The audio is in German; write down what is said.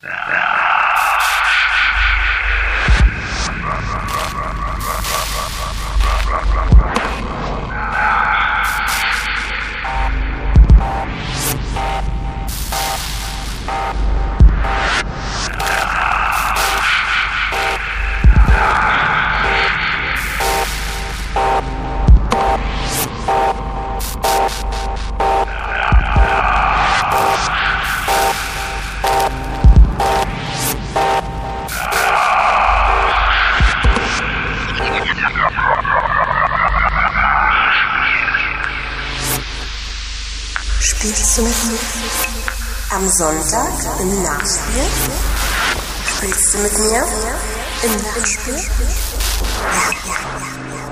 Ah. Am Sonntag im Nachspiel? Spielst du mit mir? Im Nachspiel? Ja, ja, ja.